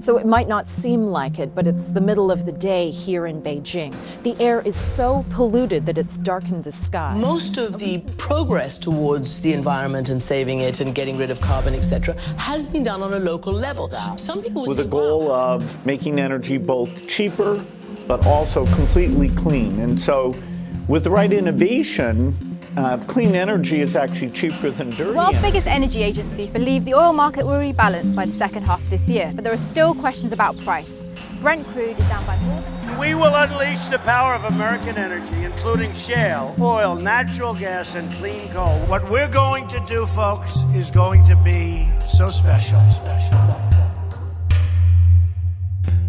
So it might not seem like it, but it's the middle of the day here in Beijing. The air is so polluted that it's darkened the sky. Most of the progress towards the environment and saving it and getting rid of carbon, etc., has been done on a local level. Some people with say, the goal wow. of making energy both cheaper but also completely clean. And so, with the right innovation, uh, clean energy is actually cheaper than dirty. The world's energy. biggest energy agencies believe the oil market will rebalance by the second half of this year, but there are still questions about price. Brent crude is down by more than We will unleash the power of American energy, including shale, oil, natural gas, and clean coal. What we're going to do, folks, is going to be so special, special.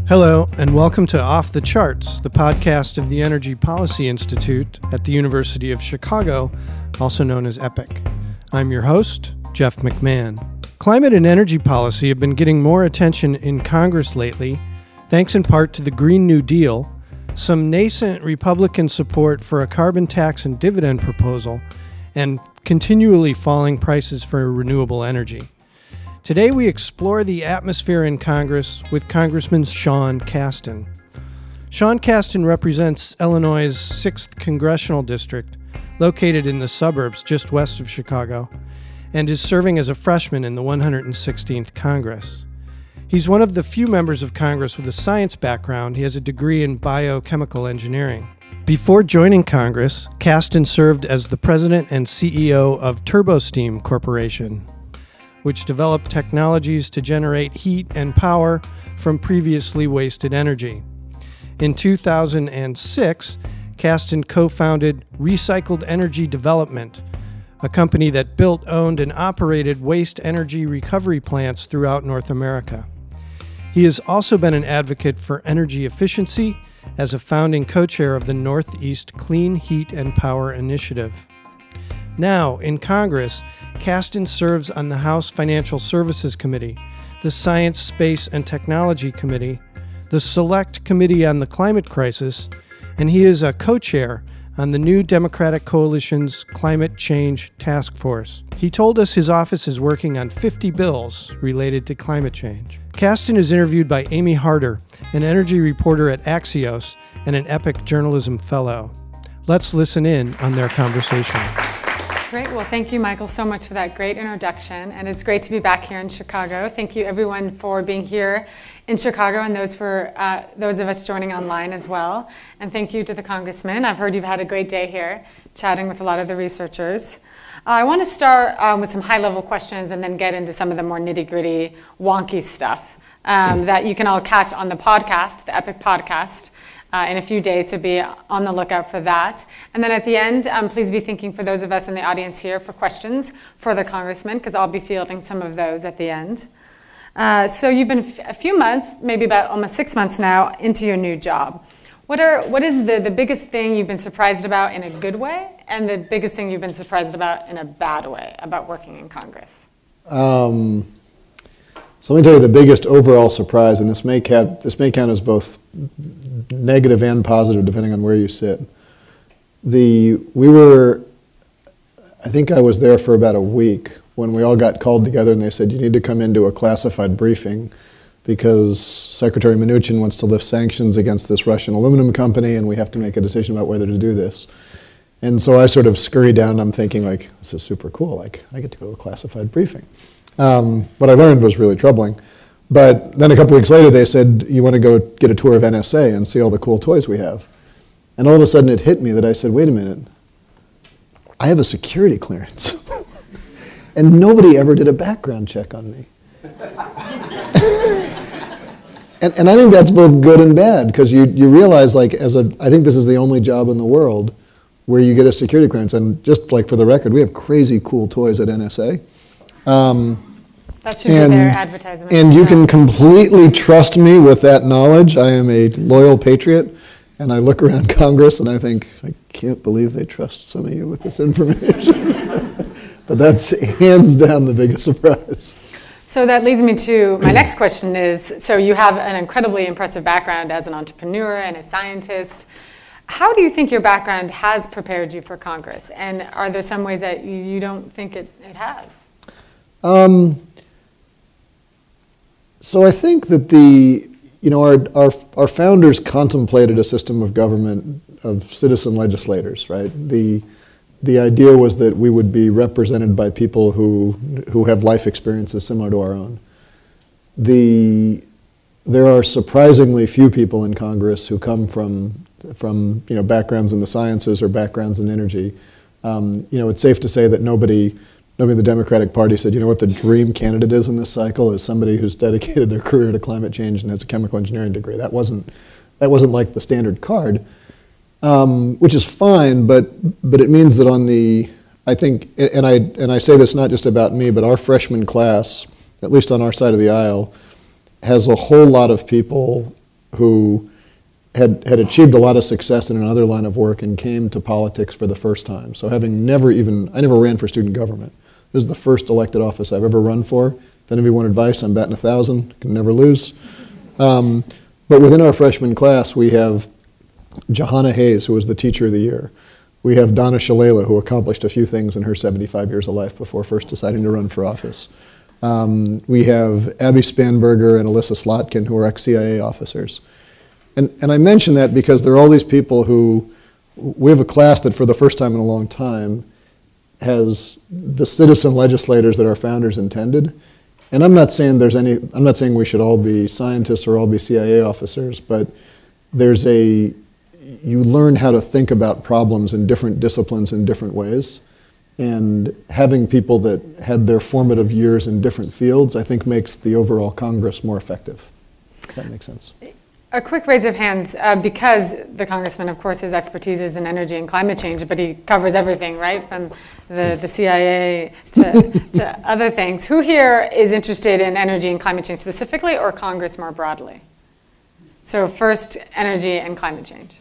Hello, and welcome to Off the Charts, the podcast of the Energy Policy Institute at the University of Chicago, also known as EPIC. I'm your host, Jeff McMahon. Climate and energy policy have been getting more attention in Congress lately, thanks in part to the Green New Deal, some nascent Republican support for a carbon tax and dividend proposal, and continually falling prices for renewable energy. Today, we explore the atmosphere in Congress with Congressman Sean Casten. Sean Casten represents Illinois' 6th Congressional District, located in the suburbs just west of Chicago, and is serving as a freshman in the 116th Congress. He's one of the few members of Congress with a science background. He has a degree in biochemical engineering. Before joining Congress, Casten served as the president and CEO of TurboSteam Corporation, which developed technologies to generate heat and power from previously wasted energy. In 2006, Casten co founded Recycled Energy Development, a company that built, owned, and operated waste energy recovery plants throughout North America. He has also been an advocate for energy efficiency as a founding co chair of the Northeast Clean Heat and Power Initiative. Now, in Congress, Casten serves on the House Financial Services Committee, the Science, Space, and Technology Committee, the Select Committee on the Climate Crisis, and he is a co chair on the new Democratic Coalition's Climate Change Task Force. He told us his office is working on 50 bills related to climate change. Casten is interviewed by Amy Harder, an energy reporter at Axios and an EPIC journalism fellow. Let's listen in on their conversation. Great. Well, thank you, Michael, so much for that great introduction. And it's great to be back here in Chicago. Thank you, everyone, for being here in Chicago and those, for, uh, those of us joining online as well. And thank you to the congressman. I've heard you've had a great day here chatting with a lot of the researchers. Uh, I want to start um, with some high level questions and then get into some of the more nitty gritty, wonky stuff um, that you can all catch on the podcast, the Epic Podcast uh, in a few days, so be on the lookout for that. And then at the end, um, please be thinking for those of us in the audience here for questions for the congressman, because I'll be fielding some of those at the end. Uh, so you've been a few months, maybe about almost six months now, into your new job. What, are, what is the, the biggest thing you've been surprised about in a good way, and the biggest thing you've been surprised about in a bad way about working in Congress? Um, so let me tell you the biggest overall surprise, and this may count, this may count as both negative and positive depending on where you sit. The, we were, I think I was there for about a week when we all got called together and they said, you need to come into a classified briefing because Secretary Mnuchin wants to lift sanctions against this Russian aluminum company and we have to make a decision about whether to do this. And so I sort of scurry down and I'm thinking like, this is super cool, like I get to go to a classified briefing. Um, what I learned was really troubling. But then a couple weeks later, they said, You want to go get a tour of NSA and see all the cool toys we have? And all of a sudden, it hit me that I said, Wait a minute, I have a security clearance. and nobody ever did a background check on me. and, and I think that's both good and bad because you, you realize, like, as a, I think this is the only job in the world where you get a security clearance. And just like for the record, we have crazy cool toys at NSA. Um, That should be their advertisement. and you can completely trust me with that knowledge. I am a loyal patriot, and I look around Congress and I think, I can't believe they trust some of you with this information. but that's hands down the biggest surprise. So that leads me to my next question is, so you have an incredibly impressive background as an entrepreneur and a scientist. How do you think your background has prepared you for Congress? And are there some ways that you- you don't think it, it has? Um, So I think that the, you know, our, our, our founders contemplated a system of government of citizen legislators, right? The, the idea was that we would be represented by people who, who have life experiences similar to our own. The, there are surprisingly few people in Congress who come from, from you know, backgrounds in the sciences or backgrounds in energy. Um, you know, it's safe to say that nobody, nobody in the Democratic Party said, you know what the dream candidate is in this cycle is somebody who's dedicated their career to climate change and has a chemical engineering degree. That wasn't, that wasn't like the standard card um, which is fine, but but it means that on the I think and I and I say this not just about me, but our freshman class, at least on our side of the aisle, has a whole lot of people who had had achieved a lot of success in another line of work and came to politics for the first time. So having never even I never ran for student government. This is the first elected office I've ever run for. If any of you want advice, I'm batting a thousand. Can never lose. Um, but within our freshman class, we have Jahana Hayes, who was the teacher of the year. We have Donna Shalala, who accomplished a few things in her 75 years of life before first deciding to run for office. Um, we have Abby Spanberger and Elissa Slotkin, who are ex-CIA officers. And, and I mention that because there are all these people who, we have a class that for the first time in a long time has the citizen legislators that our founders intended. And I'm not saying there's any, I'm not saying we should all be scientists or all be CIA officers, but there's a, you learn how to think about problems in different disciplines in different ways. And having people that had their formative years in different fields, I think makes the overall Congress more effective. If that makes sense. A quick raise of hands, uh, because the congressman, of course, his expertise is in energy and climate change, but he covers everything, right, from the, the CIA to, to other things. Who here is interested in energy and climate change specifically, or Congress more broadly? So first, energy and climate change.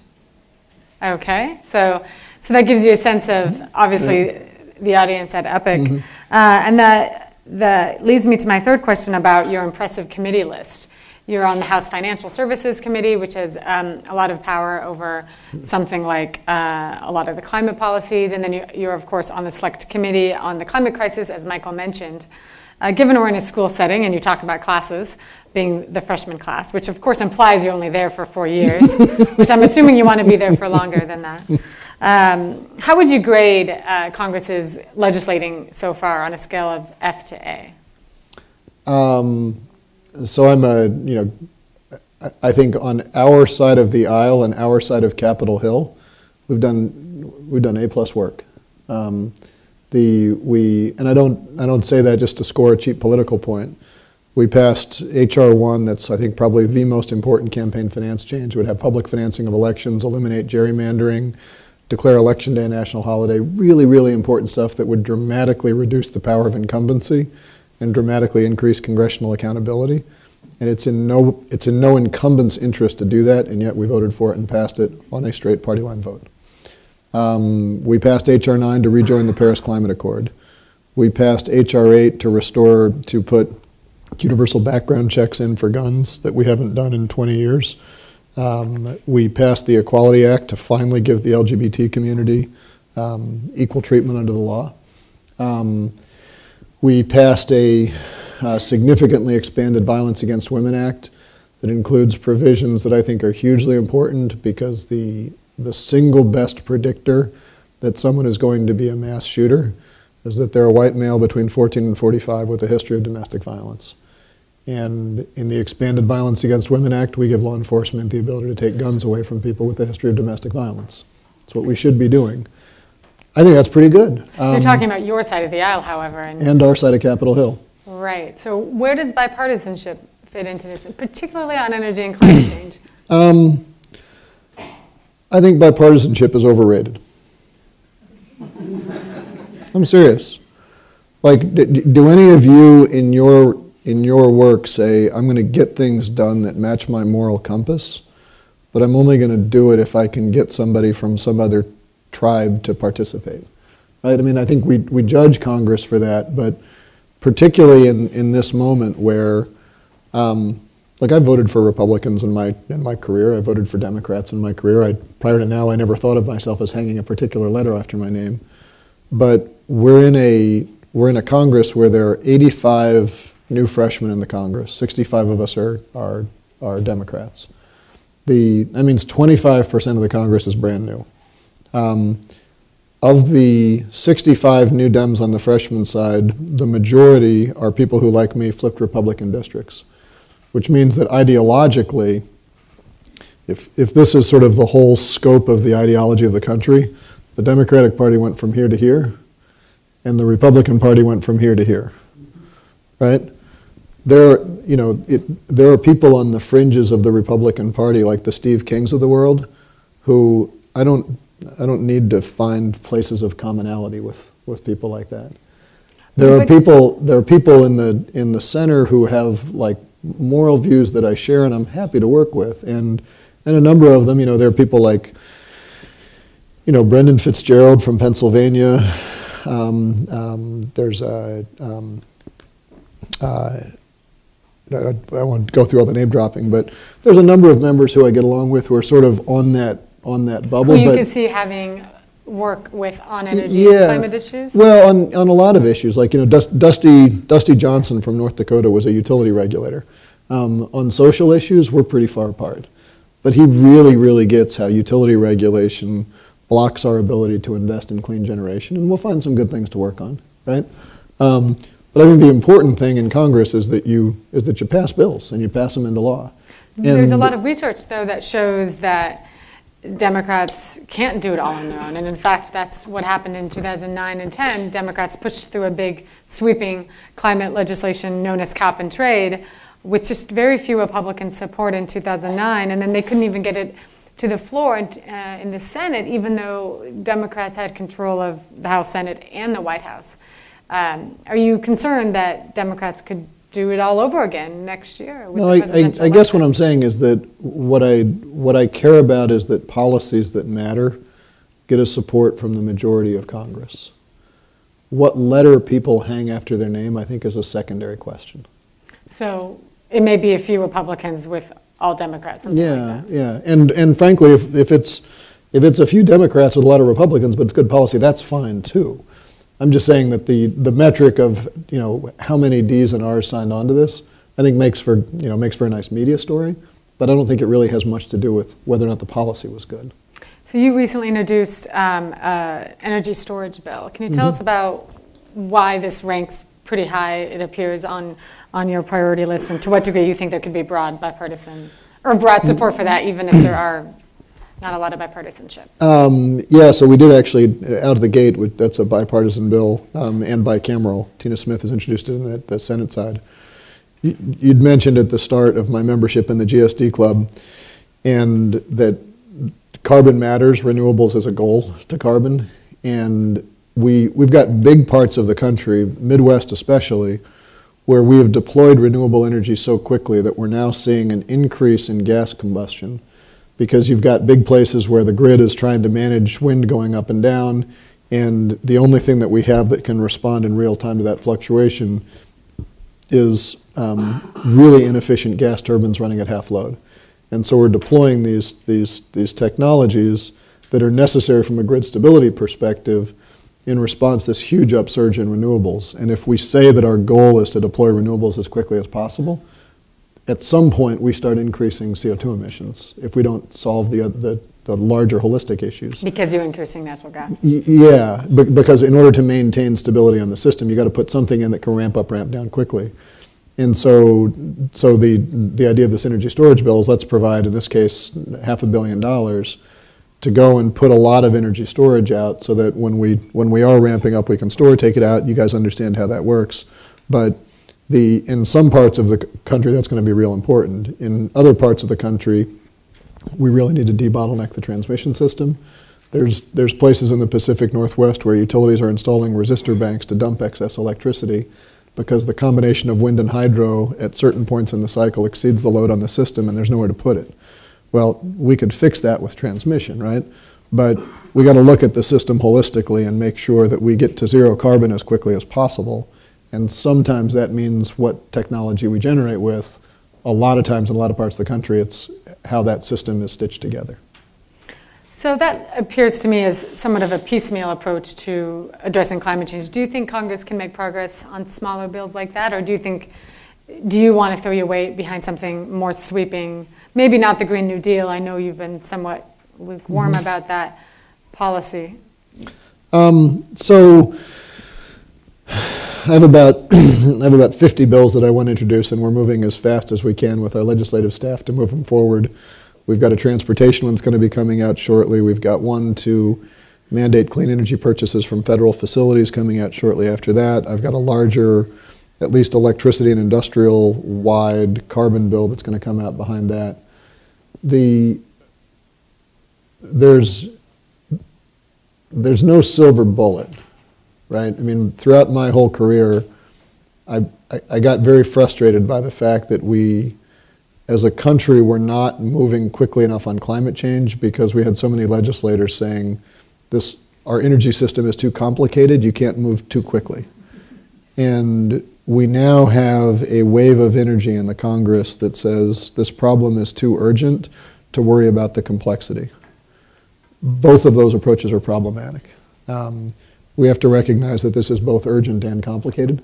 Okay, so so that gives you a sense of obviously the audience at Epic, mm-hmm. uh, and that that leads me to my third question about your impressive committee list. You're on the House Financial Services Committee, which has um, a lot of power over something like uh, a lot of the climate policies, and then you, you're of course on the Select Committee on the climate crisis, as Michael mentioned. Uh, given we're in a school setting and you talk about classes being the freshman class, which of course implies you're only there for four years, which I'm assuming you want to be there for longer than that. Um, how would you grade uh, Congress's legislating so far on a scale of F to A? Um, so I'm a, you know, I think on our side of the aisle and our side of Capitol Hill, we've done we've done A plus work. Um, the we and I don't I don't say that just to score a cheap political point. We passed HR one that's I think probably the most important campaign finance change. It would have public financing of elections, eliminate gerrymandering, declare election day a national holiday. Really, really important stuff that would dramatically reduce the power of incumbency and dramatically increase congressional accountability. And it's in no it's in no incumbent's interest to do that, and yet we voted for it and passed it on a straight party line vote. Um, we passed H.R. 9 to rejoin the Paris Climate Accord. We passed H.R. 8 to restore, to put universal background checks in for guns that we haven't done in 20 years. Um, we passed the Equality Act to finally give the LGBT community um, equal treatment under the law. Um, we passed a uh, significantly expanded Violence Against Women Act that includes provisions that I think are hugely important because the the single best predictor that someone is going to be a mass shooter is that they're a white male between 14 and 45 with a history of domestic violence. And in the Expanded Violence Against Women Act, we give law enforcement the ability to take guns away from people with a history of domestic violence. That's what we should be doing. I think that's pretty good. Um, You're talking about your side of the aisle, however. And, and our side of Capitol Hill. Right. So where does bipartisanship fit into this, particularly on energy and climate change? Um, I think bipartisanship is overrated. I'm serious. Like, do any of you in your in your work say, "I'm going to get things done that match my moral compass," but I'm only going to do it if I can get somebody from some other tribe to participate? Right? I mean, I think we we judge Congress for that, but particularly in in this moment where um, like I voted for Republicans in my in my career. I voted for Democrats in my career. I, prior to now, I never thought of myself as hanging a particular letter after my name. But we're in a we're in a Congress where there are 85 new freshmen in the Congress. 65 of us are, are, are Democrats. The, that means 25% of the Congress is brand new. Um, of the 65 new Dems on the freshman side, the majority are people who, like me, flipped Republican districts, which means that ideologically, if, if this is sort of the whole scope of the ideology of the country, the Democratic Party went from here to here, and the Republican Party went from here to here, right? There, you know, it, there are people on the fringes of the Republican Party, like the Steve Kings of the world, who I don't I don't need to find places of commonality with, with people like that. There are people there are people in the in the center who have like moral views that I share and I'm happy to work with and and a number of them, you know, there are people like you know Brendan Fitzgerald from Pennsylvania. Um, um, there's a um, uh, I, I won't go through all the name dropping, but there's a number of members who I get along with who are sort of on that on that bubble. Who you could see having work with on energy yeah, climate issues? Well, on, on a lot of issues, like you know, Dust, Dusty Dusty Johnson from North Dakota was a utility regulator. Um, on social issues, we're pretty far apart, but he really, really gets how utility regulation blocks our ability to invest in clean generation, and we'll find some good things to work on, right? Um, but I think the important thing in Congress is that you is that you pass bills and you pass them into law. There's a lot of research, though, that shows that Democrats can't do it all on their own. And in fact, that's what happened in 2009 and 10. Democrats pushed through a big sweeping climate legislation known as cap and trade, with just very few Republicans support in 2009. And then they couldn't even get it to the floor in, uh, in the Senate, even though Democrats had control of the House, Senate, and the White House. Um, are you concerned that Democrats could do it all over again next year? No, I, I, I guess what? I'm saying is that what I, what I care about is that policies that matter get a support from the majority of Congress. What letter people hang after their name, I think, is a secondary question. So it may be a few Republicans with all Democrats, Yeah, like that. yeah, and, and frankly, if, if it's, if it's a few Democrats with a lot of Republicans, but it's good policy, that's fine too. I'm just saying that the, the metric of, you know, how many Ds and Rs signed onto this, I think makes for, you know, makes for a nice media story, but I don't think it really has much to do with whether or not the policy was good. So you recently introduced um, an energy storage bill. Can you tell Mm-hmm. us about why this ranks pretty high, it appears, on, on your priority list, and to what degree you think there could be broad bipartisan, or broad support for that, even if there are not a lot of bipartisanship? Um, yeah, so we did actually, out of the gate, that's a bipartisan bill um, and bicameral. Tina Smith has introduced it in the, the Senate side. You- You'd mentioned at the start of my membership in the GSD Club, and that carbon matters, renewables is a goal to carbon, and we, we've got big parts of the country, Midwest especially, where we have deployed renewable energy so quickly that we're now seeing an increase in gas combustion because you've got big places where the grid is trying to manage wind going up and down, and the only thing that we have that can respond in real time to that fluctuation is um, really inefficient gas turbines running at half load. And so we're deploying these, these, these technologies that are necessary from a grid stability perspective in response to this huge upsurge in renewables. And if we say that our goal is to deploy renewables as quickly as possible, at some point we start increasing CO2 emissions if we don't solve the, the, the larger holistic issues. Because you're increasing natural gas. Y- Yeah, be- because in order to maintain stability on the system, you got to put something in that can ramp up, ramp down quickly. And so, so the, the idea of this energy storage bill is let's provide, in this case, half a billion dollars to go and put a lot of energy storage out so that when we, when we are ramping up, we can store, take it out. You guys understand how that works. But the, in some parts of the country, that's going to be real important. In other parts of the country, we really need to debottleneck the transmission system. There's, there's places in the Pacific Northwest where utilities are installing resistor banks to dump excess electricity because the combination of wind and hydro at certain points in the cycle exceeds the load on the system and there's nowhere to put it. Well, we could fix that with transmission, right? But we got to look at the system holistically and make sure that we get to zero carbon as quickly as possible. And sometimes that means what technology we generate with. A lot of times in a lot of parts of the country, it's how that system is stitched together. So that appears to me as somewhat of a piecemeal approach to addressing climate change. Do you think Congress can make progress on smaller bills like that, or do you think do you want to throw your weight behind something more sweeping? Maybe not the Green New Deal. I know you've been somewhat lukewarm Mm-hmm. about that policy. Um, so I have about I have about 50 bills that I want to introduce, and we're moving as fast as we can with our legislative staff to move them forward. We've got a transportation one that's going to be coming out shortly. We've got one to mandate clean energy purchases from federal facilities coming out shortly after that. I've got a larger, at least electricity and industrial wide carbon bill that's going to come out behind that. The there's there's no silver bullet, right? I mean, throughout my whole career, I, I, I got very frustrated by the fact that we, as a country, were not moving quickly enough on climate change because we had so many legislators saying, this, our energy system is too complicated, you can't move too quickly. And we now have a wave of energy in the Congress that says this problem is too urgent to worry about the complexity both of those approaches are problematic. Um, we have to recognize that this is both urgent and complicated.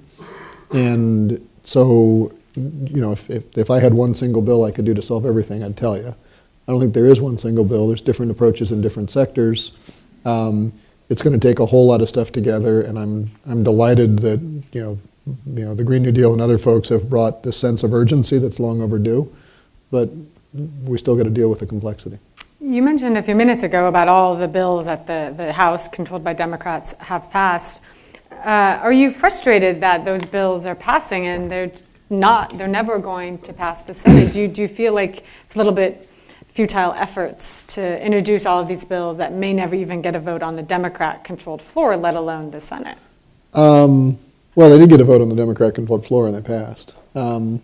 And so, you know, if, if, if I had one single bill I could do to solve everything, I'd tell you. I don't think there is one single bill. There's different approaches in different sectors. Um, it's going to take a whole lot of stuff together, and I'm, I'm delighted that, you know, you know, the Green New Deal and other folks have brought this sense of urgency that's long overdue, but we still got to deal with the complexity. You mentioned a few minutes ago about all the bills that the, the House, controlled by Democrats, have passed. Uh, are you frustrated that those bills are passing and they're not, they're never going to pass the Senate? do, you, do you feel like it's a little bit futile efforts to introduce all of these bills that may never even get a vote on the Democrat controlled floor, let alone the Senate? Um, well, they did get a vote on the Democrat-controlled floor, and they passed. Um,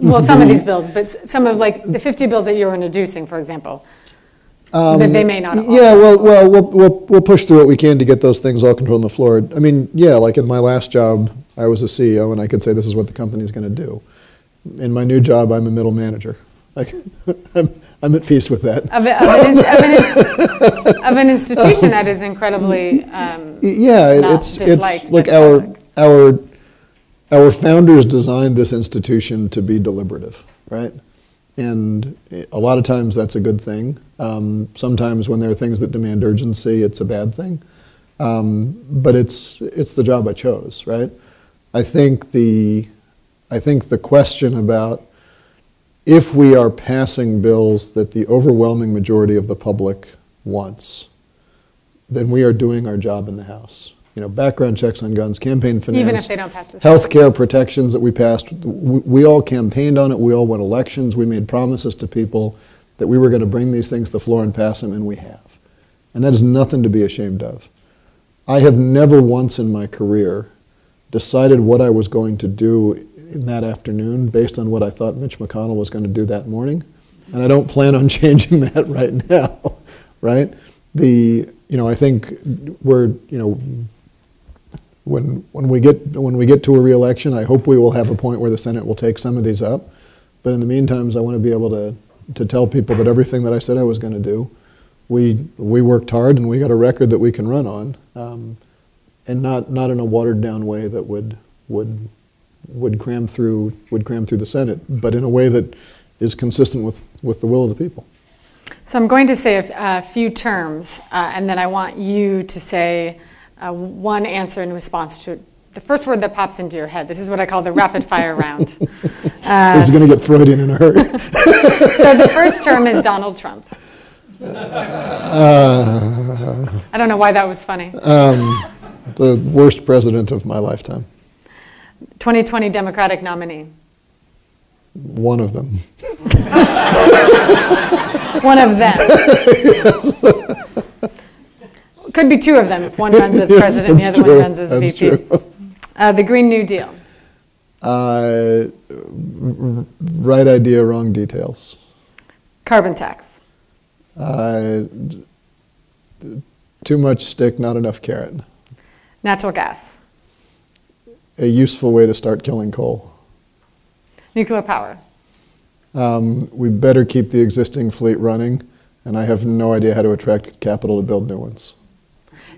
well, some of these bills, but some of like the 50 bills that you're introducing, for example, that they may not. all- Um, Yeah, well, well, we'll, we'll, we'll push through what we can to get those things all controlled on the floor. I mean, yeah, like in my last job, I was a CEO, and I could say this is what the company's going to do. In my new job, I'm a middle manager. Like, I'm, I'm at peace with that. Of, a- of, an, ins- of, an of an institution that is incredibly um, Yeah, not it's, it's, look, our, our, our founders designed this institution to be deliberative, right? And a lot of times that's a good thing. Um, sometimes when there are things that demand urgency, it's a bad thing. Um, but it's, it's the job I chose, right? I think the, I think the question about if we are passing bills that the overwhelming majority of the public wants, then we are doing our job in the House. You know, background checks on guns, campaign finance, Even if they don't pass health care protections that we passed. We, we all campaigned on it. We all won elections. We made promises to people that we were going to bring these things to the floor and pass them, and we have. And that is nothing to be ashamed of. I have never once in my career decided what I was going to do in that afternoon based on what I thought Mitch McConnell was going to do that morning. And I don't plan on changing that right now, right? The, you know, I think we're, you know, when, when we get, when we get to a reelection, I hope we will have a point where the Senate will take some of these up. But in the meantime, I want to be able to, to tell people that everything that I said I was going to do, we, we worked hard and we got a record that we can run on. Um, and not, not in a watered down way that would, would, would cram through, would cram through the Senate, but in a way that is consistent with, with the will of the people. So I'm going to say a, few terms, uh, and then I want you to say uh, one answer in response to the first word that pops into your head. This is what I call the rapid fire round. Uh, this is going to get Freudian in a hurry. so the first term is Donald Trump. Uh, I don't know why that was funny. um, the worst president of my lifetime. 2020 Democratic nominee. One of them. One of them. Could be two of them if one runs as Yes, president and the that's other one true, runs as that's VP. true. Uh, the Green New Deal. Uh, r- right idea, wrong details. Carbon tax. Uh, too much stick, not enough carrot. Natural gas. A useful way to start killing coal. Nuclear power. Um, we better keep the existing fleet running, and I have no idea how to attract capital to build new ones.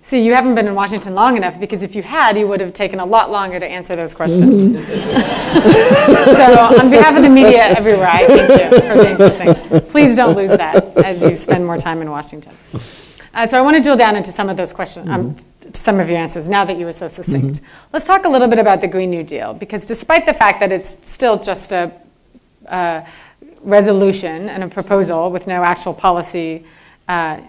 See, you haven't been in Washington long enough because if you had, you would have taken a lot longer to answer those questions. So on behalf of the media everywhere, I thank you for being succinct. Please don't lose that as you spend more time in Washington. Uh, so I want to drill down into some of those questions, um, t- some of your answers now that you were so succinct. Let's talk a little bit about the Green New Deal, because despite the fact that it's still just a uh, resolution and a proposal with no actual policy uh,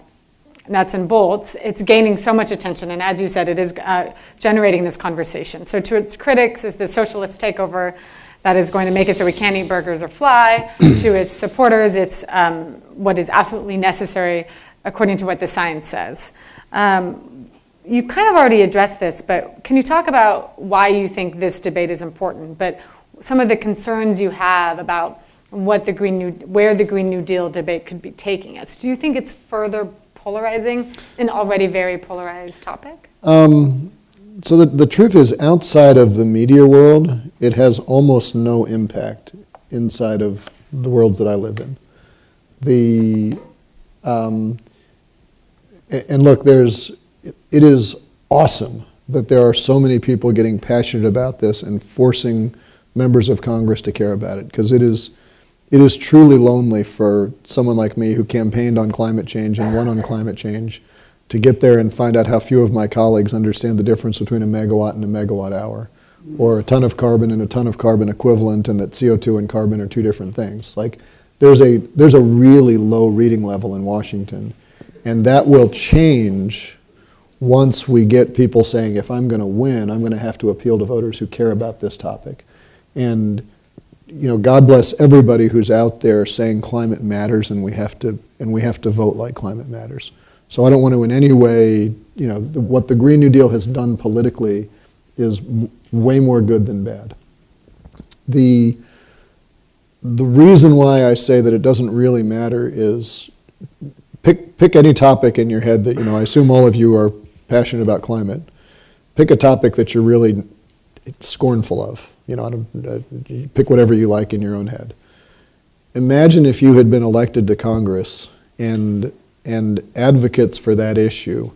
nuts and bolts, it's gaining so much attention. And as you said, it is uh, generating this conversation. So, to its critics, is the socialist takeover that is going to make it so we can't eat burgers or fly. to its supporters, it's um, what is absolutely necessary according to what the science says. Um, you kind of already addressed this, but can you talk about why you think this debate is important? But some of the concerns you have about what the Green New, where the Green New Deal debate could be taking us. Do you think it's further polarizing an already very polarized topic? Um, so the, the truth is, outside of the media world, it has almost no impact inside of the worlds that I live in. The um, and look, there's it is awesome that there are so many people getting passionate about this and forcing members of Congress to care about it because it is it is truly lonely for someone like me who campaigned on climate change and won on climate change to get there and find out how few of my colleagues understand the difference between a megawatt and a megawatt hour, or a ton of carbon and a ton of carbon equivalent, and that CO2 and carbon are two different things. Like, there's a, there's a really low reading level in Washington, and that will change once we get people saying, if I'm going to win, I'm going to have to appeal to voters who care about this topic. And you know, God bless everybody who's out there saying climate matters and we have to and we have to vote like climate matters. So I don't want to in any way, you know, the, what the Green New Deal has done politically is m- way more good than bad. The the reason why I say that it doesn't really matter is pick pick any topic in your head that you know. I assume all of you are passionate about climate. Pick a topic that you're really scornful of. You know, I don't- uh, pick whatever you like in your own head. Imagine if you had been elected to Congress and and advocates for that issue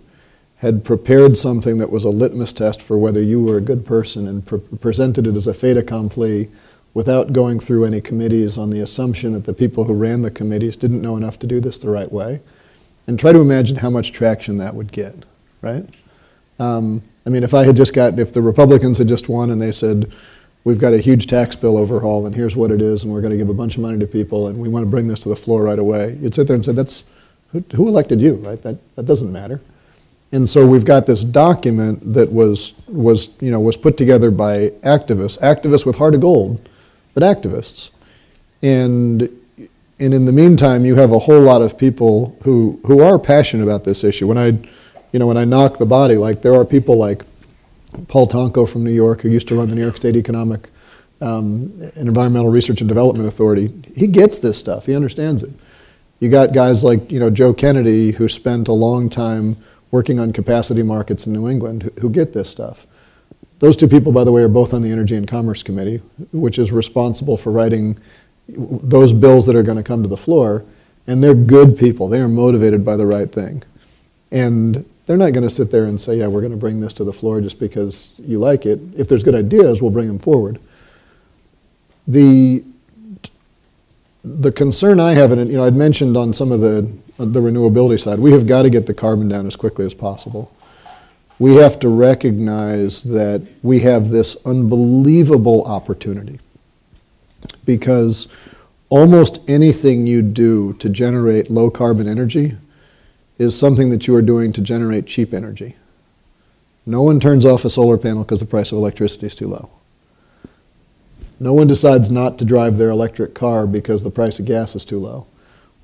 had prepared something that was a litmus test for whether you were a good person and pre- presented it as a fait accompli without going through any committees on the assumption that the people who ran the committees didn't know enough to do this the right way. And try to imagine how much traction that would get, right? Um, I mean, if I had just got, if the Republicans had just won and they said, we've got a huge tax bill overhaul and here's what it is and we're going to give a bunch of money to people and we want to bring this to the floor right away, you'd sit there and say, that's, who, who elected you, right? That, that doesn't matter. And so we've got this document that was, was, you know, was put together by activists, activists with heart of gold, but activists. And, and in the meantime, you have a whole lot of people who, who are passionate about this issue. When I, you know, when I knock the body, like there are people like Paul Tonko from New York, who used to run the New York State Economic um, and Environmental Research and Development Authority. He gets this stuff. He understands it. You got guys like you know Joe Kennedy, who spent a long time working on capacity markets in New England, who, who get this stuff. Those two people, by the way, are both on the Energy and Commerce Committee, which is responsible for writing those bills that are going to come to the floor. And they're good people. They are motivated by the right thing. And they're not going to sit there and say, yeah, we're going to bring this to the floor just because you like it. If there's good ideas, we'll bring them forward. The, the concern I have, and you know, I'd mentioned on some of the, the renewability side, we have got to get the carbon down as quickly as possible. We have to recognize that we have this unbelievable opportunity because almost anything you do to generate low carbon energy is something that you are doing to generate cheap energy. No one turns off a solar panel because the price of electricity is too low. No one decides not to drive their electric car because the price of gas is too low.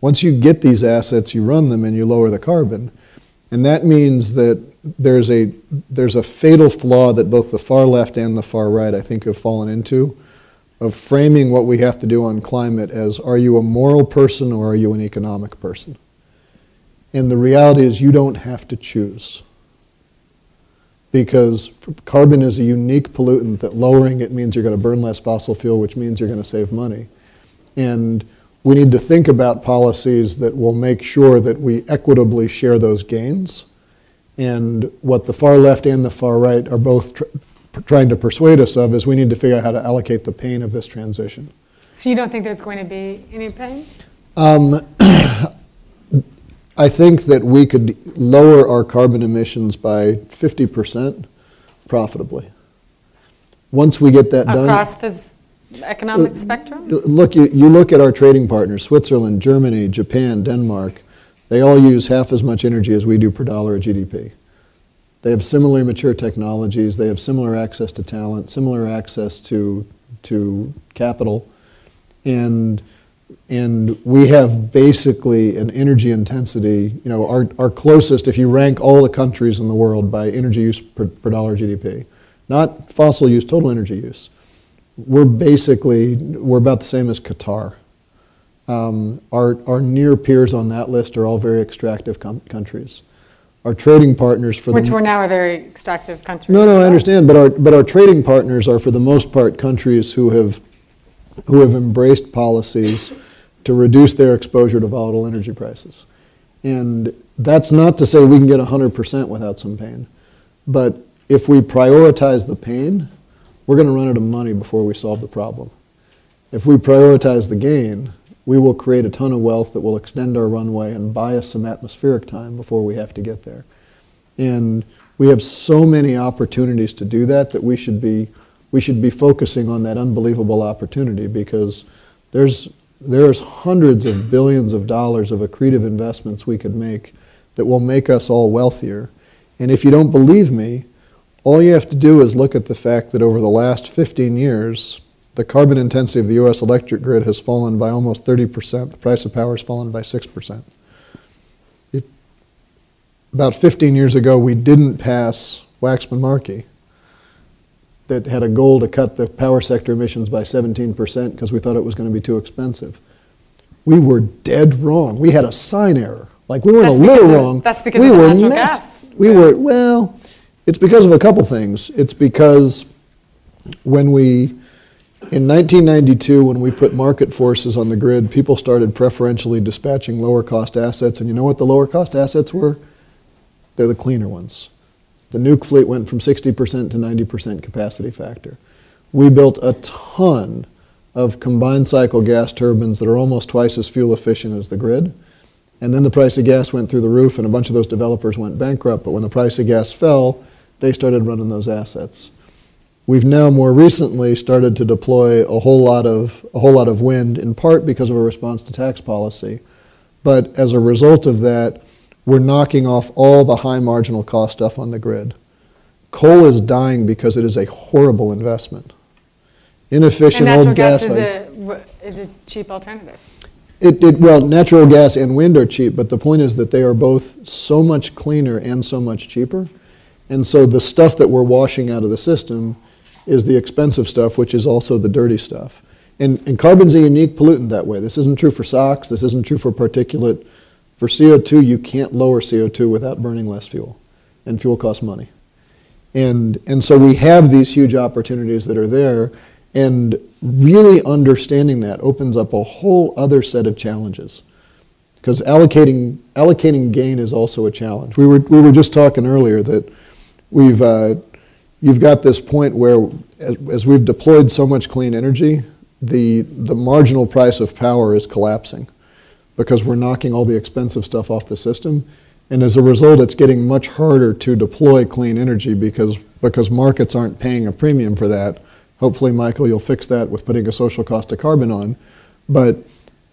Once you get these assets, you run them and you lower the carbon. And that means that there's a, there's a fatal flaw that both the far left and the far right, I think, have fallen into of framing what we have to do on climate as are you a moral person or are you an economic person? And the reality is, you don't have to choose. Because carbon is a unique pollutant that lowering it means you're going to burn less fossil fuel, which means you're going to save money. And we need to think about policies that will make sure that we equitably share those gains. And what the far left and the far right are both tr- trying to persuade us of is we need to figure out how to allocate the pain of this transition. So you don't think there's going to be any pain? Um, I think that we could lower our carbon emissions by 50% profitably. Once we get that done. Across this economic uh, spectrum? Look, you, you look at our trading partners, Switzerland, Germany, Japan, Denmark, they all use half as much energy as we do per dollar of GDP. They have similarly mature technologies, they have similar access to talent, similar access to, to capital, and, and we have basically an energy intensity, you know, our, our closest, if you rank all the countries in the world by energy use per, per dollar GDP, not fossil use, total energy use we're basically we're about the same as Qatar. Um, our our near peers on that list are all very extractive com- countries. Our trading partners for Which the we're now a very extractive country. no no I understand, but our but our trading partners are for the most part countries who have who have embraced policies to reduce their exposure to volatile energy prices, and that's not to say we can get 100% without some pain, but if we prioritize the pain, we're going to run out of money before we solve the problem. If we prioritize the gain, we will create a ton of wealth that will extend our runway and buy us some atmospheric time before we have to get there. And we have so many opportunities to do that that we should be we should be focusing on that unbelievable opportunity because there's there's hundreds of billions of dollars of accretive investments we could make that will make us all wealthier. And if you don't believe me, all you have to do is look at the fact that over the last 15 years, the carbon intensity of the U.S. electric grid has fallen by almost 30%. The price of power has fallen by 6%. If, about 15 years ago, we didn't pass Waxman-Markey that had a goal to cut the power sector emissions by 17% because we thought it was going to be too expensive. We were dead wrong. We had a sign error. Like we weren't That's a little of- wrong. that's because we of were natural mess- gas. We were well. It's because of a couple things. It's because when we in 1992, when we put market forces on the grid, people started preferentially dispatching lower cost assets. And you know what the lower cost assets were? They're the cleaner ones. The nuke fleet went from 60% to 90% capacity factor. We built a ton of combined cycle gas turbines that are almost twice as fuel efficient as the grid. And then the price of gas went through the roof, and a bunch of those developers went bankrupt. But when the price of gas fell, they started running those assets. We've now more recently started to deploy a whole lot of a whole lot of wind, in part because of a response to tax policy. But as a result of that, we're knocking off all the high marginal cost stuff on the grid. Coal is dying because it is a horrible investment. And Inefficient natural old gas gas. is a, is a cheap alternative. It, it, well, natural gas and wind are cheap, but the point is that they are both so much cleaner and so much cheaper. And so the stuff that we're washing out of the system is the expensive stuff, which is also the dirty stuff. And, and carbon's a unique pollutant that way. This isn't true for SOx, this isn't true for particulate. For CO2, you can't lower CO2 without burning less fuel, and fuel costs money. And, and so we have these huge opportunities that are there, and really understanding that opens up a whole other set of challenges. Because allocating, allocating gain is also a challenge. We were, we were just talking earlier that we've, uh, you've got this point where, as, as we've deployed so much clean energy, the, the marginal price of power is collapsing because we're knocking all the expensive stuff off the system. And as a result, it's getting much harder to deploy clean energy because, because markets aren't paying a premium for that. Hopefully, Michael, you'll fix that with putting a social cost of carbon on. But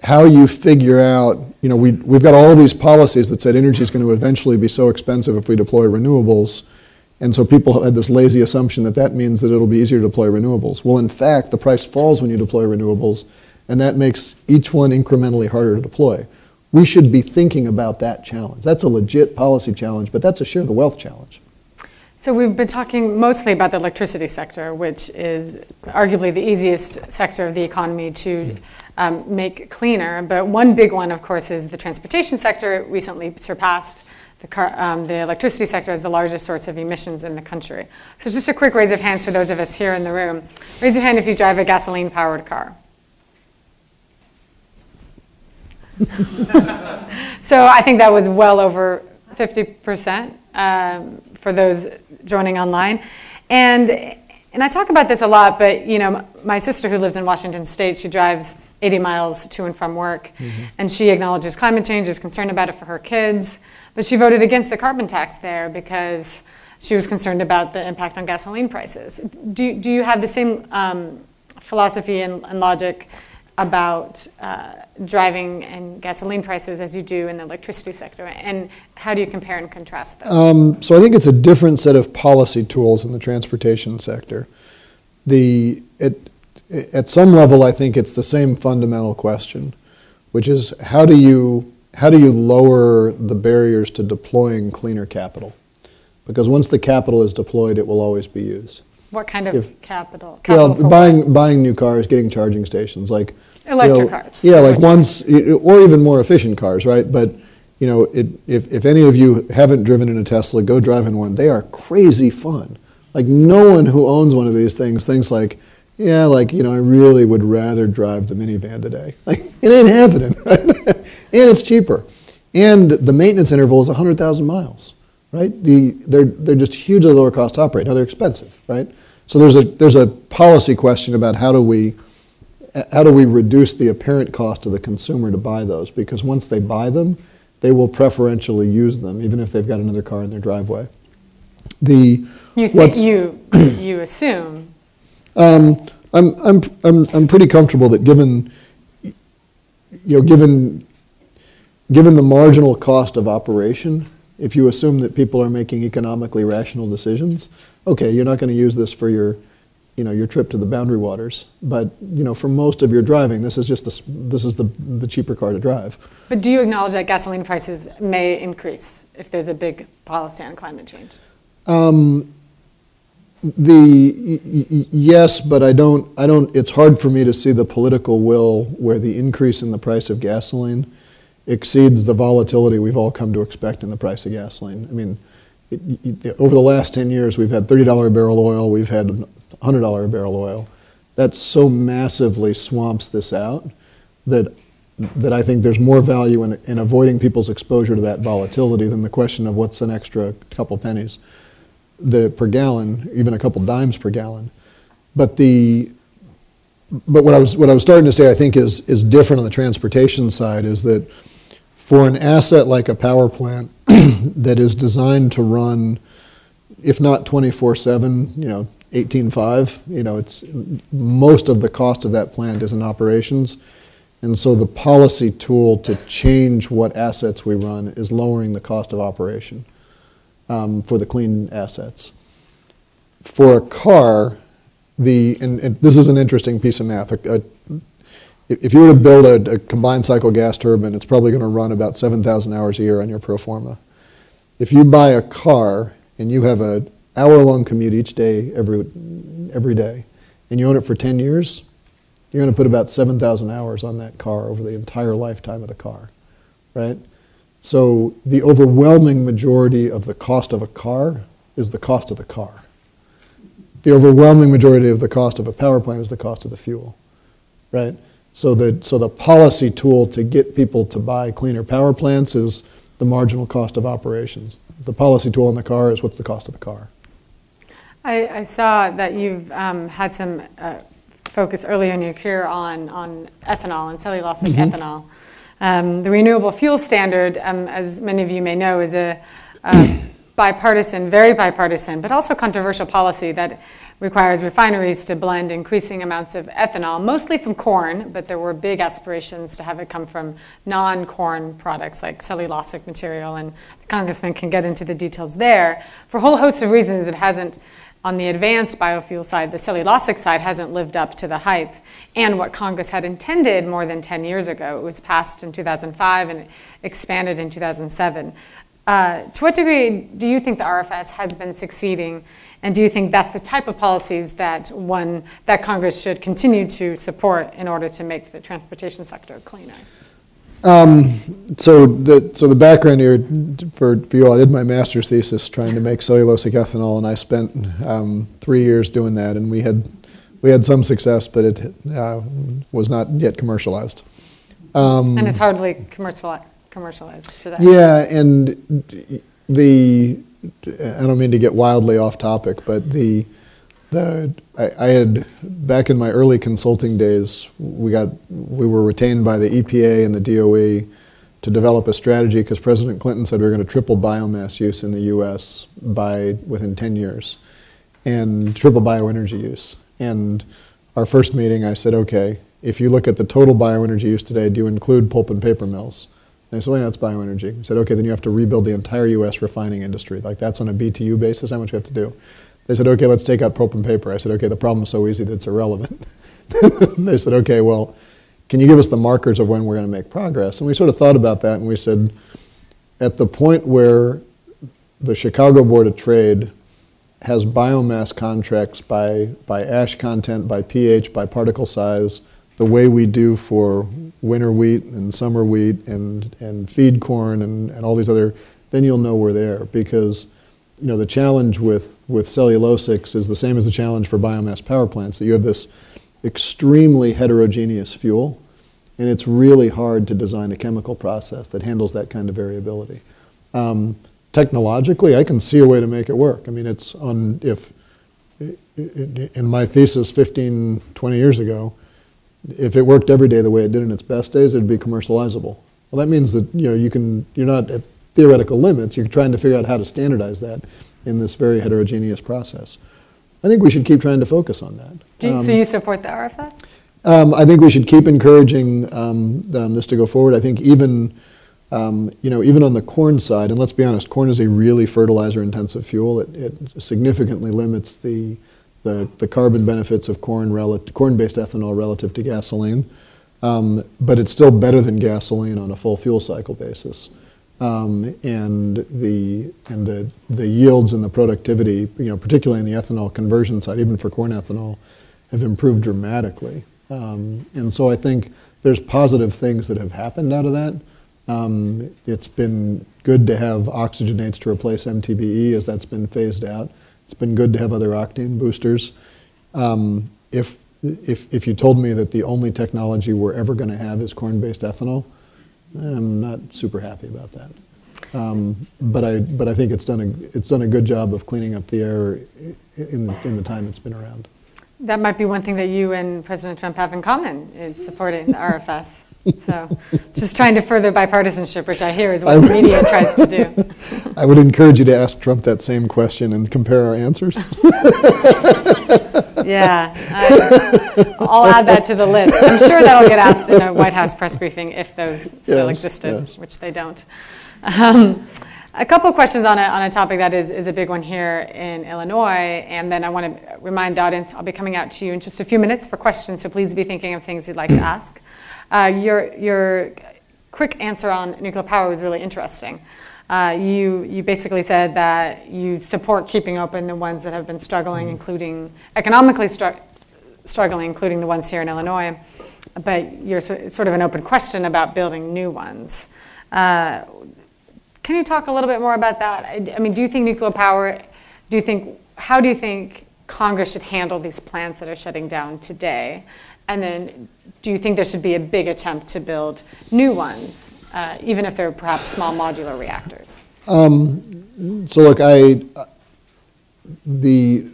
how you figure out, you know, we, we've got all these policies that said energy is going to eventually be so expensive if we deploy renewables. And so people had this lazy assumption that that means that it'll be easier to deploy renewables. Well, in fact, the price falls when you deploy renewables, and that makes each one incrementally harder to deploy. We should be thinking about that challenge. That's a legit policy challenge, but that's a share the wealth challenge. So we've been talking mostly about the electricity sector, which is arguably the easiest sector of the economy to um, make cleaner. But one big one, of course, is the transportation sector. It recently surpassed the, car, um, the electricity sector as the largest source of emissions in the country. So just a quick raise of hands for those of us here in the room. Raise your hand if you drive a gasoline-powered car. So I think that was well over 50% um, for those joining online. And, And I talk about this a lot, but you know, my sister who lives in Washington State, she drives 80 miles to and from work, and she acknowledges climate change, is concerned about it for her kids, but she voted against the carbon tax there because she was concerned about the impact on gasoline prices. Do, do you have the same um, philosophy and, and logic about uh, driving and gasoline prices as you do in the electricity sector? And how do you compare and contrast those? Um, so I think it's a different set of policy tools in the transportation sector. The at, at some level, I think it's the same fundamental question, which is how do you how do you lower the barriers to deploying cleaner capital? Because once the capital is deployed, it will always be used. What kind of if- capital? capital Well, for what? buying buying new cars, getting charging stations, like you Electric know, cars, Yeah, is like what you ones, or even more efficient cars, right? But you know, it, if if any of you haven't driven in a Tesla, go drive in one. They are crazy fun. Like no one who owns one of these things thinks like, yeah, like you know, I really would rather drive the minivan today. Like it ain't happening, right? and it's cheaper, and the maintenance interval is hundred thousand miles right? The, they're, they're just hugely lower cost to operate. Now they're expensive, right? So there's a, there's a policy question about how do we, how do we reduce the apparent cost to the consumer to buy those? Because once they buy them, they will preferentially use them, even if they've got another car in their driveway. The, You what's- you you assume um, I'm, I'm, I'm, I'm pretty comfortable that given, you know, given, given the marginal cost of operation, if you assume that people are making economically rational decisions, okay, you're not going to use this for your, you know, your trip to the boundary waters, but you know, for most of your driving, this is just the, this is the, the cheaper car to drive. But do you acknowledge that gasoline prices may increase if there's a big policy on climate change? Um, the y- y- yes, but I don't. I don't. It's hard for me to see the political will where the increase in the price of gasoline exceeds the volatility we've all come to expect in the price of gasoline. I mean, it, it, over the last ten years, we've had thirty dollar a barrel oil. We've had hundred dollar a barrel oil. That so massively swamps this out that that I think there's more value in, in avoiding people's exposure to that volatility than the question of what's an extra couple pennies the per gallon, even a couple dimes per gallon. But the but what I was what I was starting to say I think is is different on the transportation side is that for an asset like a power plant that is designed to run if not 24/7, you know, 18/5, you know, it's most of the cost of that plant is in operations. And so the policy tool to change what assets we run is lowering the cost of operation um, for the clean assets. For a car, the and, and this is an interesting piece of math. A, a, if you were to build a, a combined cycle gas turbine, it's probably going to run about 7,000 hours a year on your pro forma. If you buy a car and you have an hour-long commute each day, every every day, and you own it for 10 years, you're going to put about 7,000 hours on that car over the entire lifetime of the car, right? So the overwhelming majority of the cost of a car is the cost of the car. The overwhelming majority of the cost of a power plant is the cost of the fuel, right? So the, so the policy tool to get people to buy cleaner power plants is the marginal cost of operations. The policy tool in the car is what's the cost of the car. I, I saw that you've um, had some uh, focus earlier in your career on, on ethanol and cellulosic ethanol. Um, the Renewable Fuel Standard, um, as many of you may know, is a, a bipartisan, very bipartisan, but also controversial policy that requires refineries to blend increasing amounts of ethanol, mostly from corn, but there were big aspirations to have it come from non corn products like cellulosic material, and the congressman can get into the details there. For a whole host of reasons, it hasn't, on the advanced biofuel side, the cellulosic side hasn't lived up to the hype and what Congress had intended more than 10 years ago. It was passed in 2005 and expanded in 2007. Uh, to what degree do you think the RFS has been succeeding, and do you think that's the type of policies that one that Congress should continue to support in order to make the transportation sector cleaner? Um, so the so the background here for, for you all, I did my master's thesis trying to make cellulosic ethanol, and I spent um, three years doing that, and we had we had some success, but it uh, was not yet commercialized. Um, And it's hardly commerciali- commercialized today. Yeah, and the I don't mean to get wildly off topic, but the The, I, I had back in my early consulting days, we got we were retained by the EPA and the DOE to develop a strategy because President Clinton said we were going to triple biomass use in the U.S. by within 10 years, and triple bioenergy use. And our first meeting, I said, okay, if you look at the total bioenergy use today, do you include pulp and paper mills? And they said, well, that's bioenergy. I said, okay, then you have to rebuild the entire U.S. refining industry. Like that's on a BTU basis, how much you have to do? They said, okay, let's take out pulp and paper. I said, okay, the problem's so easy that it's irrelevant. they said, okay, well, can you give us the markers of when we're going to make progress? And we sort of thought about that and we said, at the point where the Chicago Board of Trade has biomass contracts by, by ash content, by pH, by particle size, the way we do for winter wheat and summer wheat and, and feed corn and, and all these other, then you'll know we're there because you know, the challenge with, with cellulosics is the same as the challenge for biomass power plants, that you have this extremely heterogeneous fuel, and it's really hard to design a chemical process that handles that kind of variability. Um, technologically, I can see a way to make it work. I mean, it's on, if, in my thesis 15, 20 years ago, if it worked every day the way it did in its best days, it'd be commercializable. Well, that means that, you know, you can, you're not at theoretical limits. You're trying to figure out how to standardize that in this very heterogeneous process. I think we should keep trying to focus on that. You, um, so you support the RFS? Um, I think we should keep encouraging um, um, this to go forward. I think even, um, you know, even on the corn side, and let's be honest, corn is a really fertilizer-intensive fuel. It, it, significantly limits the, the, the carbon benefits of corn corn-based ethanol relative to gasoline, um, but it's still better than gasoline on a full fuel cycle basis. Um, and the and the the yields and the productivity, you know, particularly in the ethanol conversion side, even for corn ethanol, have improved dramatically. Um, and so I think there's positive things that have happened out of that. Um, it's been good to have oxygenates to replace MTBE as that's been phased out. It's been good to have other octane boosters. Um, if if if you told me that the only technology we're ever going to have is corn-based ethanol, I'm not super happy about that. Um, but I but I think it's done a it's done a good job of cleaning up the air in the, in the time it's been around. That might be one thing that you and President Trump have in common is supporting the RFS. So, just trying to further bipartisanship, which I hear is what the media tries to do. I would encourage you to ask Trump that same question and compare our answers. yeah, I, will add that to the list. I'm sure that'll get asked in a White House press briefing if those still yes, existed, yes. which they don't. Um, a couple of questions on a, on a topic that is, is a big one here in Illinois, and then I want to remind the audience I'll be coming out to you in just a few minutes for questions, so please be thinking of things you'd like to ask. Uh, your, your quick answer on nuclear power was really interesting. Uh, you, you basically said that you support keeping open the ones that have been struggling, mm-hmm. including economically stru- struggling, including the ones here in Illinois. But you're so, sort of an open question about building new ones. Uh, can you talk a little bit more about that? I, I mean, do you think nuclear power? Do you think how do you think Congress should handle these plants that are shutting down today? And then do you think there should be a big attempt to build new ones, uh, even if they're perhaps small modular reactors? Um, so look, I the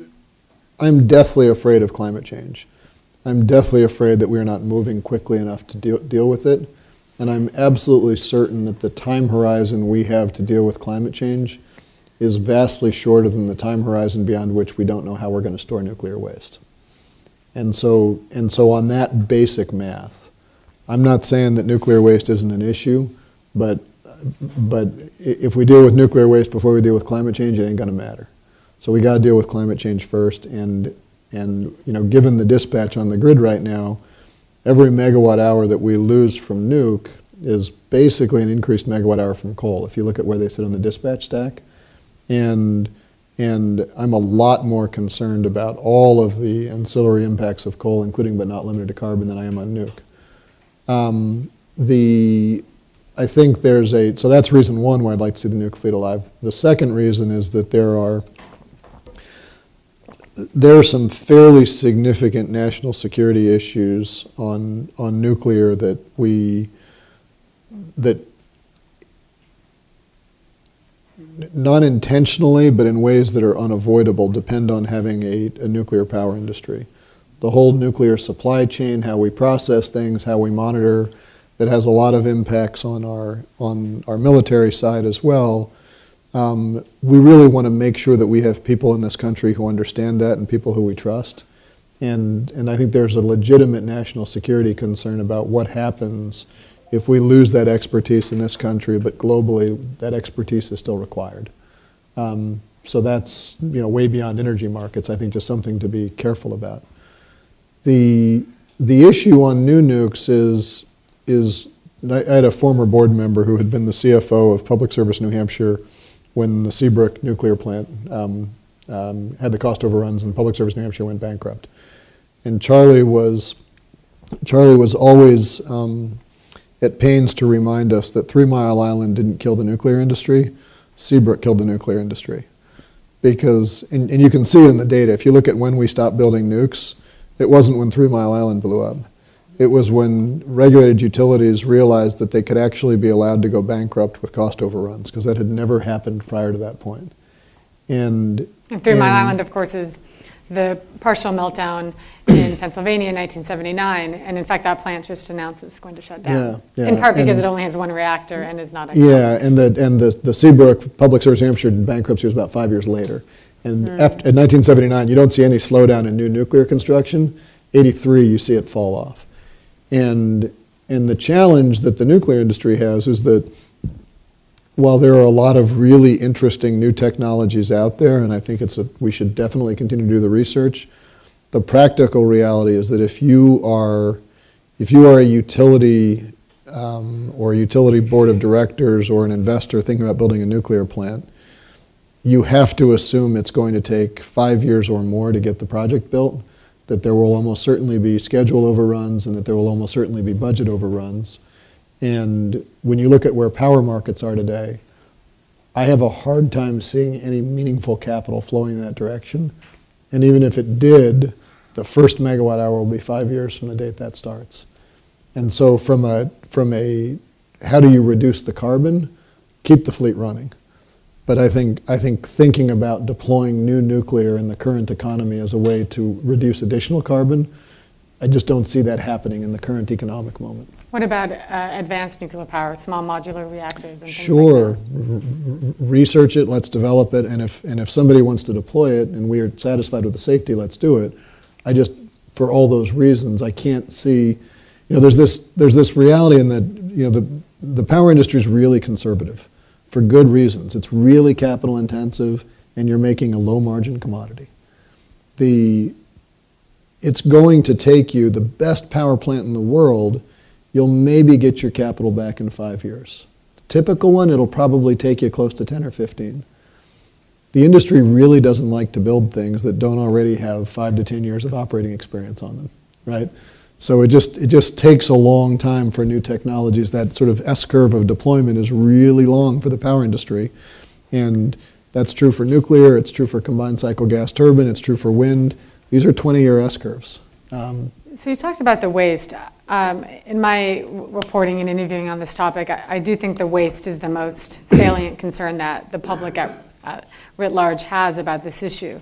I'm deathly afraid of climate change. I'm deathly afraid that we're not moving quickly enough to deal, deal with it. And I'm absolutely certain that the time horizon we have to deal with climate change is vastly shorter than the time horizon beyond which we don't know how we're going to store nuclear waste. And so, and so on that basic math, I'm not saying that nuclear waste isn't an issue, but, but if we deal with nuclear waste before we deal with climate change, it ain't going to matter. So we got to deal with climate change first. And, and you know, given the dispatch on the grid right now, every megawatt hour that we lose from nuke is basically an increased megawatt hour from coal. If you look at where they sit on the dispatch stack, and and I'm a lot more concerned about all of the ancillary impacts of coal, including but not limited to carbon, than I am on nuke. Um, the, I think there's a, so that's reason one why I'd like to see the nuke fleet alive. The second reason is that there are, there are some fairly significant national security issues on, on nuclear that we, that not intentionally, but in ways that are unavoidable, depend on having a, a nuclear power industry. The whole nuclear supply chain, how we process things, how we monitor, that has a lot of impacts on our on our military side as well. Um, we really want to make sure that we have people in this country who understand that and people who we trust. And, and I think there's a legitimate national security concern about what happens if we lose that expertise in this country, but globally, that expertise is still required. Um, so that's you know way beyond energy markets. I think just something to be careful about. The the issue on new nukes is is I, had a former board member who had been the CFO of Public Service New Hampshire when the Seabrook nuclear plant um, um, had the cost overruns and Public Service New Hampshire went bankrupt. And Charlie was Charlie was always um, at pains to remind us that Three Mile Island didn't kill the nuclear industry, Seabrook killed the nuclear industry. Because, and, and you can see in the data, if you look at when we stopped building nukes, it wasn't when Three Mile Island blew up. It was when regulated utilities realized that they could actually be allowed to go bankrupt with cost overruns, because that had never happened prior to that point. And, and Three Mile Island, of course, is the partial meltdown in Pennsylvania in 1979, and in fact, that plant just announced it's going to shut down. Yeah, yeah. In part because And- it only has one reactor and is not a. Yeah, and the, and the, the Seabrook Public Service New Hampshire bankruptcy was about five years later. And hmm. after, in 1979, you don't see any slowdown in new nuclear construction. 83, you see it fall off. And, and the challenge that the nuclear industry has is that while there are a lot of really interesting new technologies out there, and I think it's a, we should definitely continue to do the research, the practical reality is that if you are, if you are a utility um, or a utility board of directors or an investor thinking about building a nuclear plant, you have to assume it's going to take five years or more to get the project built, that there will almost certainly be schedule overruns, and that there will almost certainly be budget overruns. And when you look at where power markets are today, I have a hard time seeing any meaningful capital flowing in that direction. And even if it did, the first megawatt hour will be five years from the date that starts. And so from a, from a, how do you reduce the carbon? Keep the fleet running. But I think, I think thinking about deploying new nuclear in the current economy as a way to reduce additional carbon, I just don't see that happening in the current economic moment. What about uh, advanced nuclear power, small modular reactors and Sure, like research it, let's develop it, and if, and if somebody wants to deploy it and we are satisfied with the safety, let's do it. I just, for all those reasons, I can't see, you know, there's this, there's this reality in that, you know, the, the power industry is really conservative for good reasons. It's really capital intensive and you're making a low margin commodity. The, it's going to take you the best power plant in the world, you'll maybe get your capital back in five years. Typical one, it'll probably take you close to 10 or 15. The industry really doesn't like to build things that don't already have five to 10 years of operating experience on them, right? So it just, it just takes a long time for new technologies. That sort of S curve of deployment is really long for the power industry. And that's true for nuclear, it's true for combined cycle gas turbine, it's true for wind. These are 20 year S curves. Um. So you talked about the waste. Um, in my reporting and interviewing on this topic, I, I do think the waste is the most salient concern that the public at, uh, writ large has about this issue.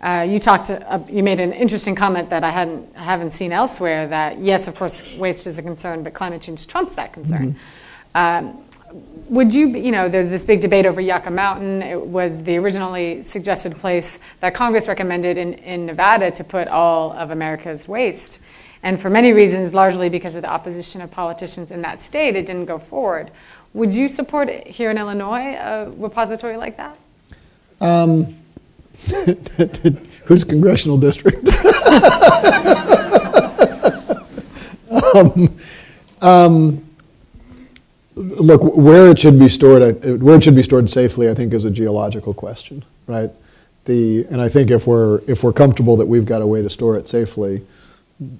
Uh, you talked, to, uh, you made an interesting comment that I hadn't, I haven't seen elsewhere. That yes, of course, waste is a concern, but climate change trumps that concern. Um, would you, you know, there's this big debate over Yucca Mountain. It was the originally suggested place that Congress recommended in, in Nevada to put all of America's waste. And for many reasons, largely because of the opposition of politicians in that state, it didn't go forward. Would you support it here in Illinois a repository like that? Um, whose congressional district? um, um, look, where it should be stored, where it should be stored safely, I think, is a geological question, right? The, and I think if we're, if we're comfortable that we've got a way to store it safely,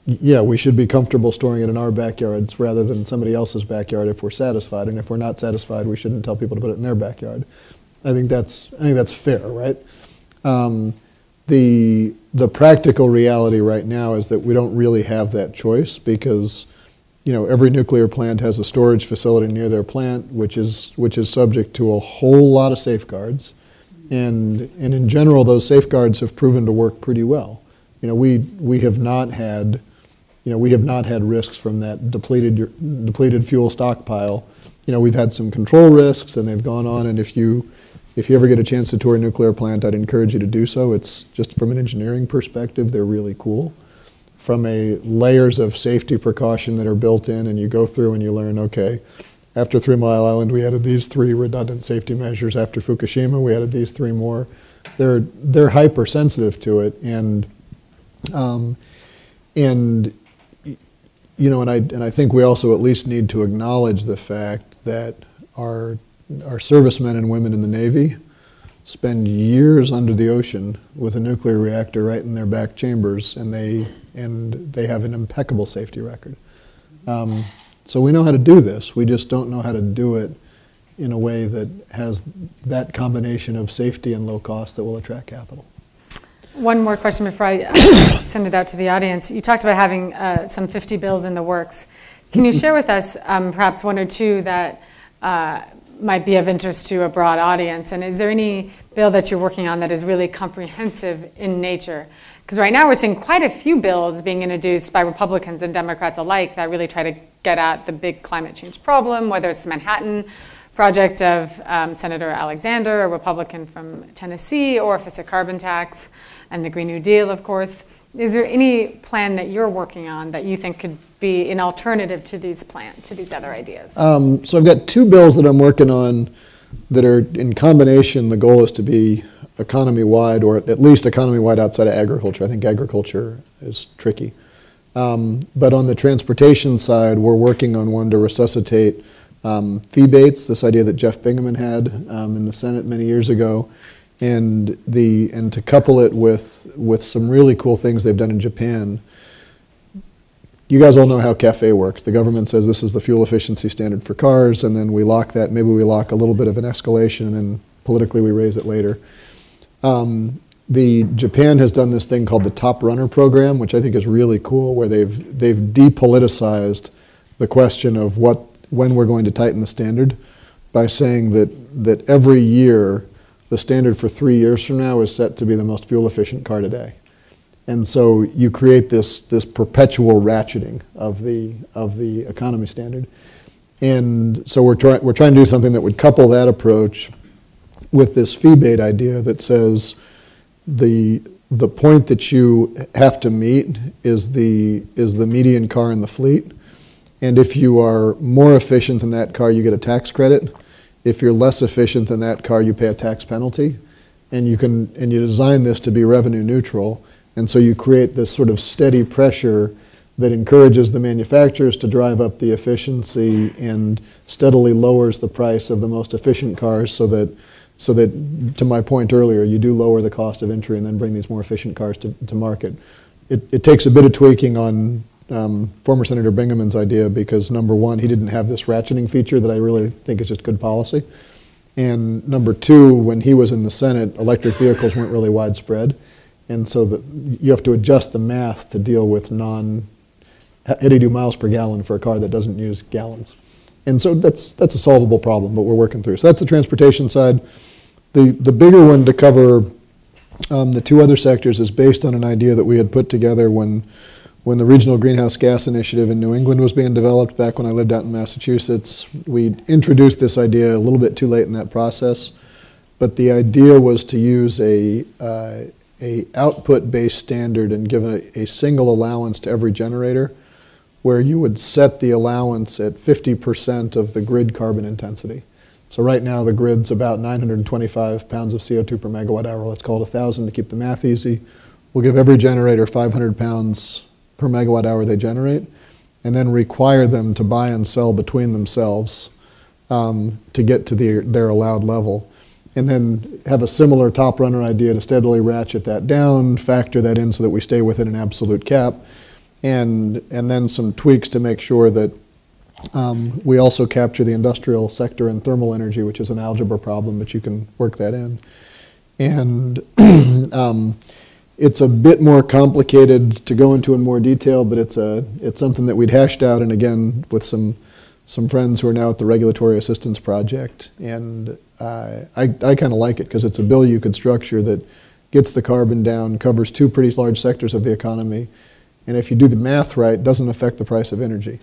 yeah, we should be comfortable storing it in our backyards rather than somebody else's backyard if we're satisfied. And if we're not satisfied, we shouldn't tell people to put it in their backyard. I think that's, I think that's fair, right? Um, the, the practical reality right now is that we don't really have that choice because you know, every nuclear plant has a storage facility near their plant, which is, which is subject to a whole lot of safeguards. And, and in general, those safeguards have proven to work pretty well. You know, we, we have not had, you know, we have not had risks from that depleted, depleted fuel stockpile. You know, we've had some control risks, and they've gone on. And if you, if you ever get a chance to tour a nuclear plant, I'd encourage you to do so. It's just from an engineering perspective, they're really cool. From a layers of safety precaution that are built in, and you go through and you learn, okay, after Three Mile Island, we added these three redundant safety measures. After Fukushima, we added these three more. They're they're hypersensitive to it, and um, and you know, and I and I think we also at least need to acknowledge the fact that our our servicemen and women in the Navy spend years under the ocean with a nuclear reactor right in their back chambers, and they and they have an impeccable safety record. Um, so we know how to do this. We just don't know how to do it in a way that has that combination of safety and low cost that will attract capital. One more question before I send it out to the audience. You talked about having uh, some 50 bills in the works. Can you share with us um, perhaps one or two that uh, might be of interest to a broad audience? And is there any bill that you're working on that is really comprehensive in nature? Because right now we're seeing quite a few bills being introduced by Republicans and Democrats alike that really try to get at the big climate change problem, whether it's the Manhattan Project of um, Senator Alexander, a Republican from Tennessee, or if it's a carbon tax and the Green New Deal, of course. Is there any plan that you're working on that you think could be an alternative to these plan to these other ideas? Um, so I've got two bills that I'm working on that are in combination. The goal is to be economy wide, or at least economy wide outside of agriculture. I think agriculture is tricky. Um, but on the transportation side, we're working on one to resuscitate um, fee bates, this idea that Jeff Bingaman had um, in the Senate many years ago, and the and to couple it with with some really cool things they've done in Japan. You guys all know how CAFE works. The government says this is the fuel efficiency standard for cars, and then we lock that. Maybe we lock a little bit of an escalation, and then politically we raise it later. Um, the Japan has done this thing called the Top Runner program, which I think is really cool, where they've they've depoliticized the question of what when we're going to tighten the standard by saying that that every year the standard for three years from now is set to be the most fuel efficient car today. And so you create this this perpetual ratcheting of the of the economy standard. And so we're trying we're trying to do something that would couple that approach with this fee bate idea that says the the point that you have to meet is the is the median car in the fleet, and if you are more efficient than that car, you get a tax credit. If you're less efficient than that car, you pay a tax penalty, and you can and you design this to be revenue neutral, and so you create this sort of steady pressure that encourages the manufacturers to drive up the efficiency and steadily lowers the price of the most efficient cars so that so that, to my point earlier, you do lower the cost of entry and then bring these more efficient cars to, to market. It, it takes a bit of tweaking on um, former Senator Bingaman's idea because, number one, he didn't have this ratcheting feature that I really think is just good policy. And number two, when he was in the Senate, electric vehicles weren't really widespread. And so the, you have to adjust the math to deal with non 82 miles per gallon for a car that doesn't use gallons. And so that's, that's a solvable problem, but we're working through. So that's the transportation side. The, the bigger one to cover um, the two other sectors is based on an idea that we had put together when, when the Regional Greenhouse Gas Initiative in New England was being developed back when I lived out in Massachusetts. We introduced this idea a little bit too late in that process, but the idea was to use a, uh, a output-based standard and give a, a single allowance to every generator where you would set the allowance at 50% of the grid carbon intensity. So right now the grid's about 925 pounds of CO2 per megawatt hour. Let's call it 1,000 to keep the math easy. We'll give every generator 500 pounds per megawatt hour they generate, and then require them to buy and sell between themselves um, to get to the, their allowed level. And then have a similar top runner idea to steadily ratchet that down, factor that in so that we stay within an absolute cap, and, and then some tweaks to make sure that um, we also capture the industrial sector and thermal energy, which is an algebra problem, but you can work that in. And um, it's a bit more complicated to go into in more detail, but it's a it's something that we'd hashed out, and again with some some friends who are now at the Regulatory Assistance Project, and I I kind of like it because it's a bill you could structure that gets the carbon down, covers two pretty large sectors of the economy, and if you do the math right, doesn't affect the price of energy.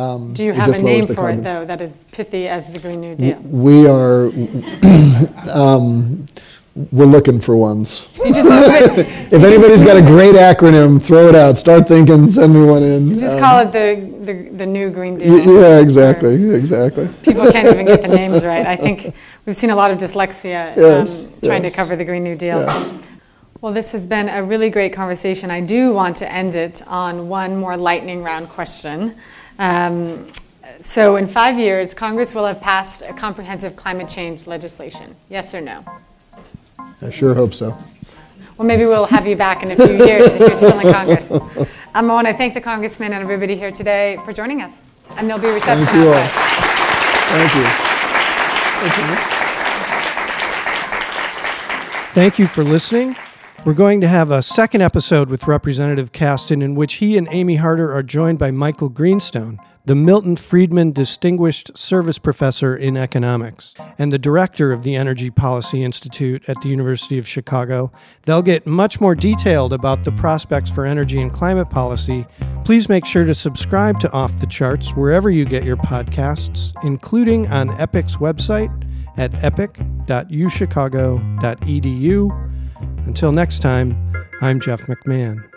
Um, Do you have a name for carbon. it, though, that is pithy as the Green New Deal? We are, um, we're looking for ones. If anybody's got a great acronym, throw it out. Start thinking, send me one in. just Um, call it the, the, the new Green y- Deal. Yeah, exactly, exactly. People can't even get the names right. I think we've seen a lot of dyslexia Yes, um, trying yes. to cover the Green New Deal. Well, this has been a really great conversation. I do want to end it on one more lightning round question. Um, so, in five years, Congress will have passed a comprehensive climate change legislation. Yes or no? I sure hope so. Well, maybe we'll have you back in a few years if you're still in Congress. Um, I want to thank the congressman and everybody here today for joining us. And there'll be a reception Thank you all. outside. Thank you. Thank you for listening. We're going to have a second episode with Representative Casten in which he and Amy Harder are joined by Michael Greenstone, the Milton Friedman Distinguished Service Professor in Economics and the director of the Energy Policy Institute at the University of Chicago. They'll get much more detailed about the prospects for energy and climate policy. Please make sure to subscribe to Off the Charts wherever you get your podcasts, including on EPIC's website at epic.uchicago.edu. Until next time, I'm Jeff McMahon.